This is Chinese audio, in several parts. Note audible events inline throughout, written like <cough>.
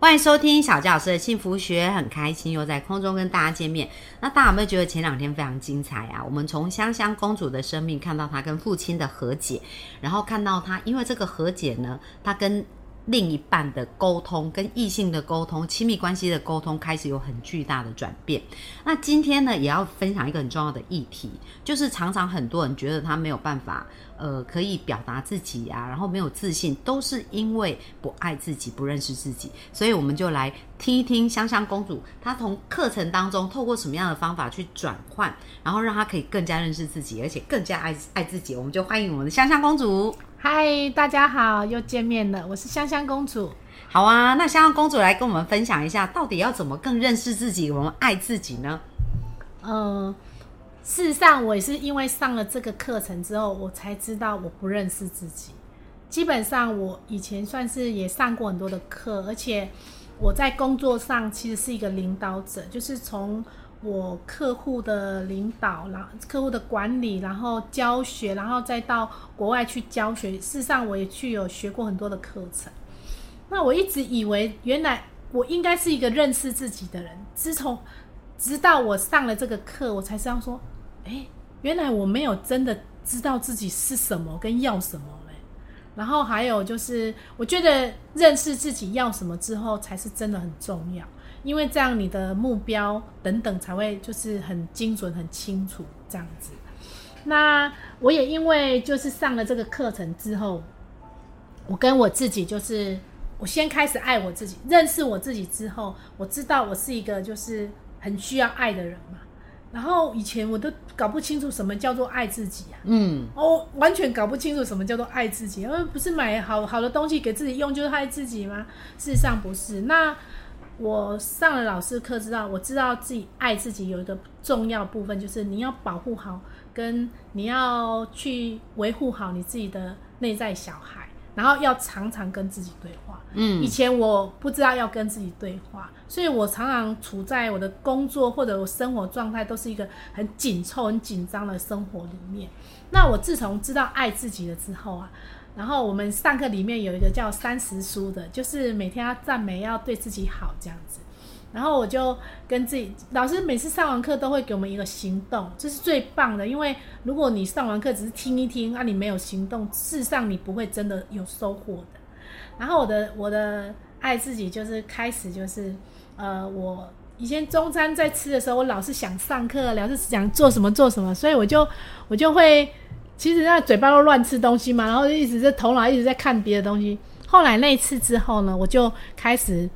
欢迎收听小教师的幸福学，很开心又在空中跟大家见面。那大家有没有觉得前两天非常精彩啊？我们从香香公主的生命看到她跟父亲的和解，然后看到她因为这个和解呢，她跟另一半的沟通、跟异性的沟通、亲密关系的沟通开始有很巨大的转变。那今天呢，也要分享一个很重要的议题，就是常常很多人觉得他没有办法，呃，可以表达自己啊，然后没有自信，都是因为不爱自己、不认识自己。所以我们就来听一听香香公主，她从课程当中透过什么样的方法去转换，然后让她可以更加认识自己，而且更加爱爱自己。我们就欢迎我们的香香公主。嗨，大家好，又见面了，我是香香公主。好啊，那香香公主来跟我们分享一下，到底要怎么更认识自己，我们爱自己呢？嗯，事实上，我也是因为上了这个课程之后，我才知道我不认识自己。基本上，我以前算是也上过很多的课，而且我在工作上其实是一个领导者，就是从我客户的领导，然后客户的管理，然后教学，然后再到国外去教学。事实上，我也去有学过很多的课程。那我一直以为，原来我应该是一个认识自己的人。自从直到我上了这个课，我才知道说，哎，原来我没有真的知道自己是什么跟要什么嘞。然后还有就是，我觉得认识自己要什么之后，才是真的很重要。因为这样你的目标等等才会就是很精准、很清楚这样子。那我也因为就是上了这个课程之后，我跟我自己就是我先开始爱我自己，认识我自己之后，我知道我是一个就是很需要爱的人嘛。然后以前我都搞不清楚什么叫做爱自己啊，嗯，哦，完全搞不清楚什么叫做爱自己，因为不是买好好的东西给自己用就是爱自己吗？事实上不是。那我上了老师课，知道我知道自己爱自己有一个重要部分，就是你要保护好，跟你要去维护好你自己的内在小孩，然后要常常跟自己对话。嗯以前我不知道要跟自己对话，所以我常常处在我的工作或者我生活状态都是一个很紧凑、很紧张的生活里面。那我自从知道爱自己了之后啊，然后我们上课里面有一个叫三十书的，就是每天要赞美，要对自己好这样子。然后我就跟自己老师每次上完课都会给我们一个行动，这是最棒的。因为如果你上完课只是听一听，啊，你没有行动，事实上你不会真的有收获的。然后我的我的爱自己就是开始就是呃，我以前中餐在吃的时候，我老是想上课，老是想做什么做什么，所以我就我就会其实那嘴巴都乱吃东西嘛，然后就一直在头脑一直在看别的东西。后来那一次之后呢，我就开始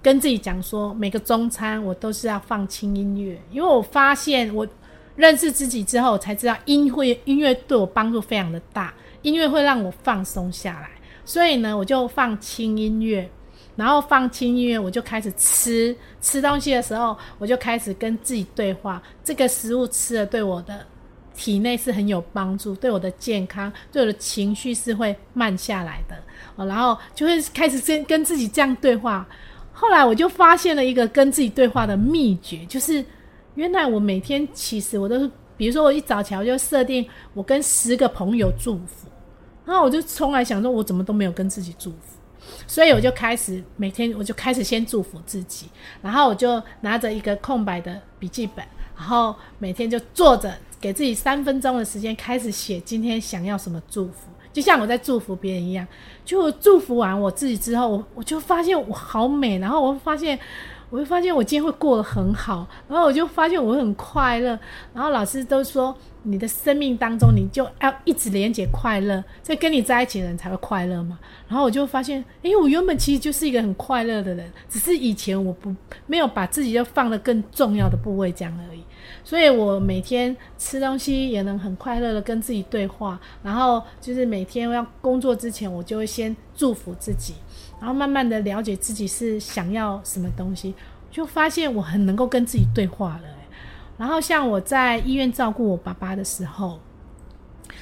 跟自己讲说，每个中餐我都是要放轻音乐，因为我发现我认识自己之后，才知道音会音乐对我帮助非常的大，音乐会让我放松下来，所以呢，我就放轻音乐，然后放轻音乐，我就开始吃吃东西的时候，我就开始跟自己对话，这个食物吃了对我的体内是很有帮助，对我的健康，对我的情绪是会慢下来的，哦，然后就会开始跟跟自己这样对话。后来我就发现了一个跟自己对话的秘诀，就是原来我每天其实我都是，比如说我一早起来我就设定我跟十个朋友祝福，然后我就从来想说，我怎么都没有跟自己祝福，所以我就开始每天我就开始先祝福自己，然后我就拿着一个空白的笔记本，然后每天就坐着给自己三分钟的时间，开始写今天想要什么祝福，就像我在祝福别人一样。就祝福完我自己之后，我我就发现我好美，然后我发现，我会发现我今天会过得很好，然后我就发现我很快乐。然后老师都说，你的生命当中你就要一直连接快乐，在跟你在一起的人才会快乐嘛。然后我就发现，诶，我原本其实就是一个很快乐的人，只是以前我不没有把自己就放得更重要的部位这样而已。所以我每天吃东西也能很快乐的跟自己对话，然后就是每天要工作之前，我就会先祝福自己，然后慢慢的了解自己是想要什么东西，就发现我很能够跟自己对话了、然后像我在医院照顾我爸爸的时候，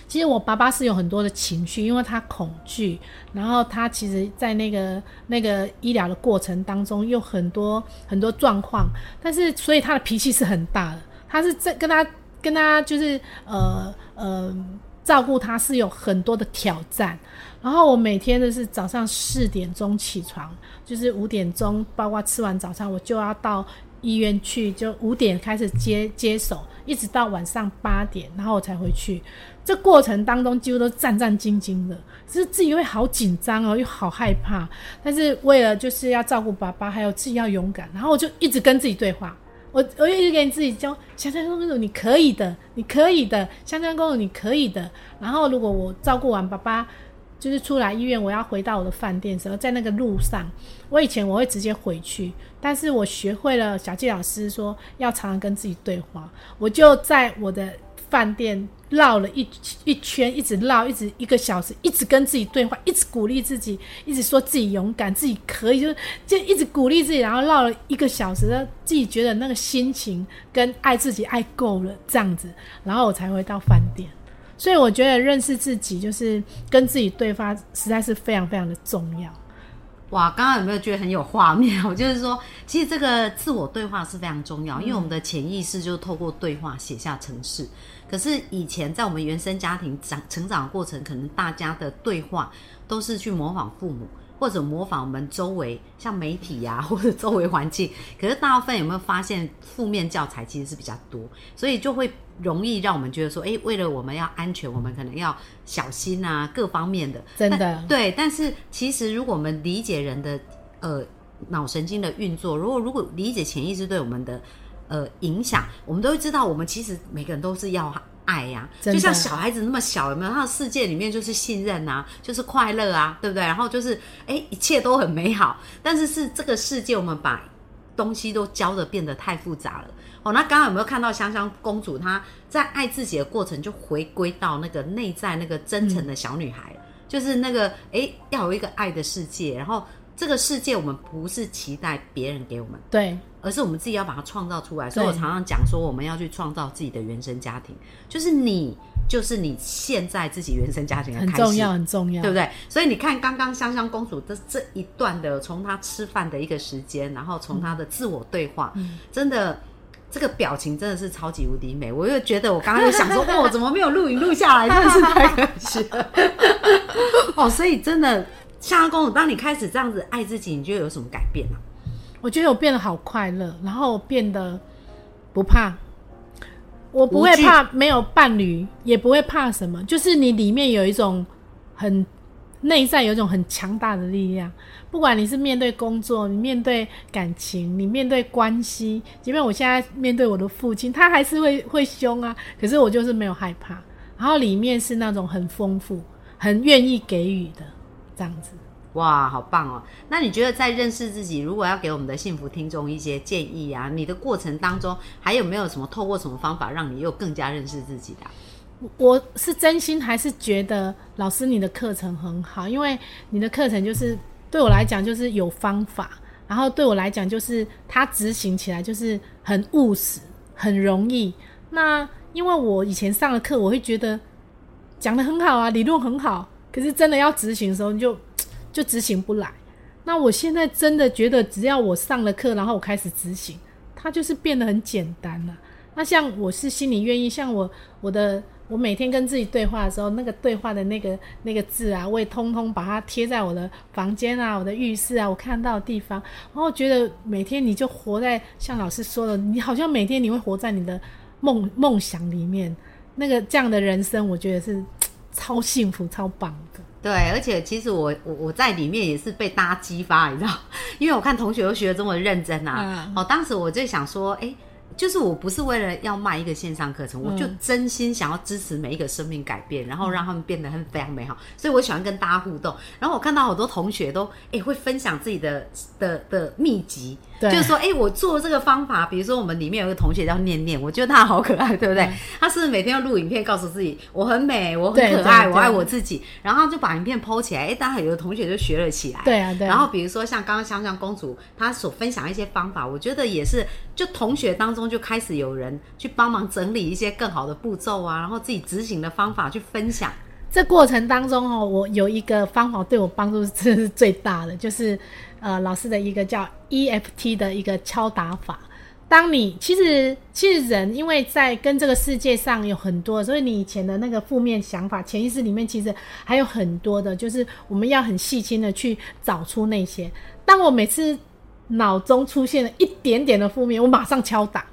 其实我爸爸是有很多的情绪，因为他恐惧，然后他其实，在那个那个医疗的过程当中，有很多很多状况，但是所以他的脾气是很大的，他是在跟他跟他就是呃呃照顾他是有很多的挑战。然后我每天都是早上四点钟起床，就是五点钟，包括吃完早餐，我就要到医院去，就五点开始接接手，一直到晚上八点，然后我才回去。这过程当中几乎都战战兢兢的，是自己会好紧张哦，又好害怕。但是为了就是要照顾爸爸，还有自己要勇敢，然后我就一直跟自己对话，我我一直给你自己教香香公主，你可以的，你可以的，香香公主你可以的。然后如果我照顾完爸爸。就是出来医院，我要回到我的饭店时候，在那个路上，我以前我会直接回去，但是我学会了小季老师说要常常跟自己对话，我就在我的饭店绕了一一圈，一直绕，一直一个小时，一直跟自己对话，一直鼓励自己，一直说自己勇敢，自己可以，就就一直鼓励自己，然后绕了一个小时，自己觉得那个心情跟爱自己爱够了这样子，然后我才回到饭店。所以我觉得认识自己就是跟自己对话，实在是非常非常的重要。哇，刚刚有没有觉得很有画面？<laughs> 我就是说，其实这个自我对话是非常重要，因为我们的潜意识就透过对话写下城市。可是以前在我们原生家庭长成长过程，可能大家的对话都是去模仿父母。或者模仿我们周围像媒体呀，或者周围环境，<laughs> 可是大部分有没有发现负面教材其实是比较多，所以就会容易让我们觉得说，哎，为了我们要安全，我们可能要小心啊，各方面的。真的。对，但是其实如果我们理解人的呃脑神经的运作，如果如果理解潜意识对我们的呃影响，我们都会知道，我们其实每个人都是要。爱呀，就像小孩子那么小，有没有？他的世界里面就是信任啊，就是快乐啊，对不对？然后就是哎，一切都很美好。但是是这个世界，我们把东西都教的变得太复杂了。哦，那刚刚有没有看到香香公主她在爱自己的过程，就回归到那个内在那个真诚的小女孩，就是那个哎，要有一个爱的世界，然后。这个世界，我们不是期待别人给我们，对，而是我们自己要把它创造出来。所以我常常讲说，我们要去创造自己的原生家庭，就是你，就是你现在自己原生家庭的很重要，很重要，对不对？所以你看，刚刚香香公主的这一段的，从她吃饭的一个时间，然后从她的自我对话，真的，这个表情真的是超级无敌美。我又觉得，我刚刚又想说，<laughs> 哦，怎么没有录影录下来？真的是太可惜了。<laughs> 哦，所以真的。夏公主，当你开始这样子爱自己，你觉得有什么改变呢？我觉得我变得好快乐，然后变得不怕，我不会怕没有伴侣，也不会怕什么，就是你里面有一种很内在，有一种很强大的力量。不管你是面对工作，你面对感情，你面对关系，即便我现在面对我的父亲，他还是会会凶啊，可是我就是没有害怕。然后里面是那种很丰富、很愿意给予的。这样子，哇，好棒哦！那你觉得在认识自己，如果要给我们的幸福听众一些建议啊，你的过程当中还有没有什么透过什么方法让你又更加认识自己的？我是真心还是觉得老师你的课程很好，因为你的课程就是对我来讲就是有方法，然后对我来讲就是它执行起来就是很务实、很容易。那因为我以前上的课，我会觉得讲的很好啊，理论很好。可是真的要执行的时候，你就 <tsk> 就执行不来。那我现在真的觉得，只要我上了课，然后我开始执行，它就是变得很简单了。那像我是心里愿意，像我我的我每天跟自己对话的时候，那个对话的那个那个字啊，我也通通把它贴在我的房间啊、我的浴室啊，我看到的地方。然后觉得每天你就活在像老师说的，你好像每天你会活在你的梦梦想里面。那个这样的人生，我觉得是。超幸福、超棒的，对，而且其实我我我在里面也是被大家激发，你知道，因为我看同学都学的这么认真啊，哦，当时我就想说，哎。就是我不是为了要卖一个线上课程，我就真心想要支持每一个生命改变，然后让他们变得很非常美好。所以我喜欢跟大家互动。然后我看到好多同学都哎会分享自己的的的秘籍，就是说哎我做这个方法，比如说我们里面有个同学叫念念，我觉得她好可爱，对不对？她是每天要录影片，告诉自己我很美，我很可爱，我爱我自己。然后就把影片剖起来，哎，当然有的同学就学了起来。对啊，对。然后比如说像刚刚香香公主她所分享一些方法，我觉得也是就同学当中。就开始有人去帮忙整理一些更好的步骤啊，然后自己执行的方法去分享。这过程当中哦，我有一个方法对我帮助真是最大的，就是呃老师的一个叫 EFT 的一个敲打法。当你其实其实人因为在跟这个世界上有很多，所以你以前的那个负面想法，潜意识里面其实还有很多的，就是我们要很细心的去找出那些。当我每次脑中出现了一点点的负面，我马上敲打。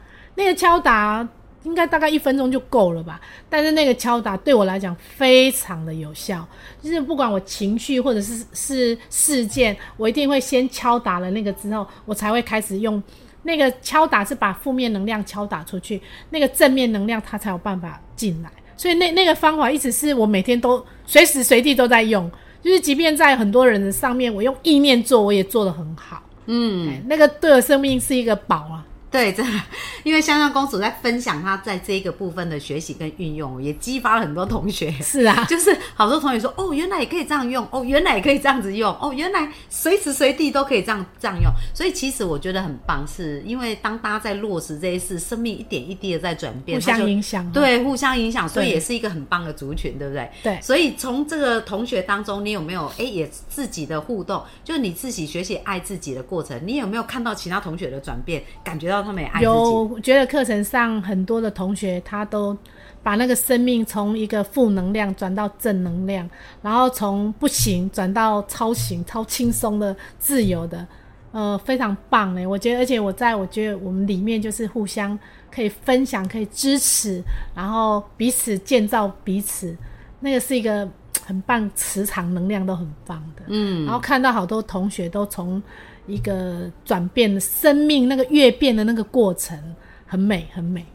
那个敲打应该大概一分钟就够了吧？但是那个敲打对我来讲非常的有效，就是不管我情绪或者是是事件，我一定会先敲打了那个之后，我才会开始用。那个敲打是把负面能量敲打出去，那个正面能量它才有办法进来。所以那那个方法一直是我每天都随时随地都在用，就是即便在很多人的上面，我用意念做，我也做得很好。嗯，那个对我生命是一个宝啊。对，真的，因为香香公主在分享她在这个部分的学习跟运用，也激发了很多同学。是啊，<laughs> 就是好多同学说，哦，原来也可以这样用，哦，原来也可以这样子用，哦，原来随时随地都可以这样这样用。所以其实我觉得很棒，是因为当大家在落实这一事，生命一点一滴的在转变，互相影响，对，互相影响，所以也是一个很棒的族群，对不对？对。所以从这个同学当中，你有没有哎也自己的互动，就是你自己学习爱自己的过程，你有没有看到其他同学的转变，感觉到？他们也爱有觉得课程上很多的同学，他都把那个生命从一个负能量转到正能量，然后从不行转到超行、超轻松的、自由的，呃，非常棒哎！我觉得，而且我在我觉得我们里面就是互相可以分享、可以支持，然后彼此建造彼此，那个是一个很棒，磁场能量都很棒的。嗯，然后看到好多同学都从。一个转变的生命，那个越变的那个过程，很美，很美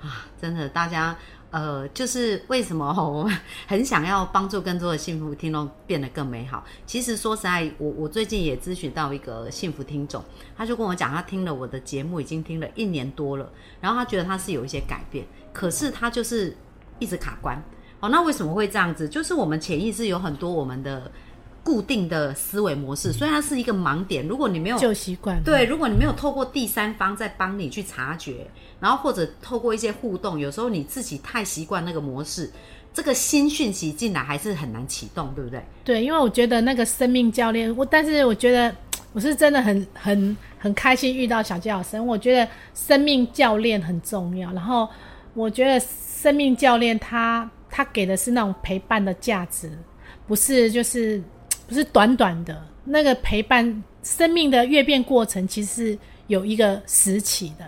啊！真的，大家呃，就是为什么我很想要帮助更多的幸福听众变得更美好？其实说实在，我我最近也咨询到一个幸福听众，他就跟我讲，他听了我的节目已经听了一年多了，然后他觉得他是有一些改变，可是他就是一直卡关。哦，那为什么会这样子？就是我们潜意识有很多我们的。固定的思维模式，所以它是一个盲点。如果你没有旧习惯，对，如果你没有透过第三方在帮你去察觉，然后或者透过一些互动，有时候你自己太习惯那个模式，这个新讯息进来还是很难启动，对不对？对，因为我觉得那个生命教练，我但是我觉得 <tsk> 我是真的很很很开心遇到小杰老师。我觉得生命教练很重要，然后我觉得生命教练他他给的是那种陪伴的价值，不是就是。不是短短的那个陪伴生命的阅变过程，其实有一个时期的。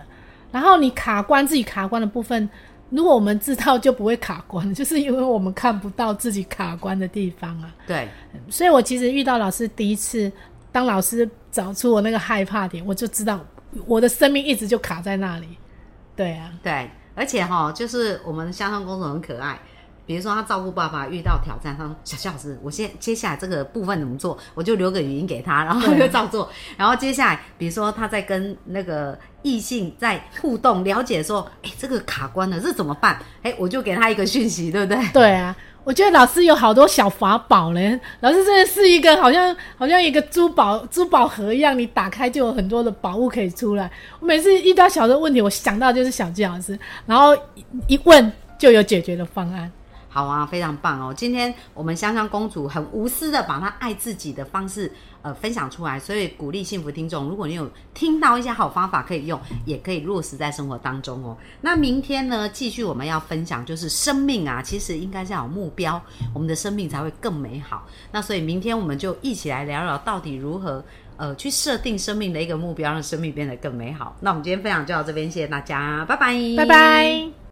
然后你卡关自己卡关的部分，如果我们知道就不会卡关，就是因为我们看不到自己卡关的地方啊。对，所以我其实遇到老师第一次，当老师找出我那个害怕点，我就知道我的生命一直就卡在那里。对啊，对，而且哈，就是我们香香公主很可爱。比如说他照顾爸爸遇到挑战，他说：“小谢老师，我先接下来这个部分怎么做？我就留个语音给他，然后就照做。然后接下来，比如说他在跟那个异性在互动，了解说，哎，这个卡关了，这怎么办？哎，我就给他一个讯息，对不对？<laughs> 对啊，我觉得老师有好多小法宝嘞。老师真的是一个好像好像一个珠宝珠宝盒一样，你打开就有很多的宝物可以出来。我每次遇到小的问题，我想到就是小季老师，然后一问就有解决的方案。好啊，非常棒哦！今天我们香香公主很无私的把她爱自己的方式呃分享出来，所以鼓励幸福听众，如果你有听到一些好方法可以用，也可以落实在生活当中哦。那明天呢，继续我们要分享就是生命啊，其实应该是有目标，我们的生命才会更美好。那所以明天我们就一起来聊聊到底如何呃去设定生命的一个目标，让生命变得更美好。那我们今天分享就到这边，谢谢大家，拜拜，拜拜。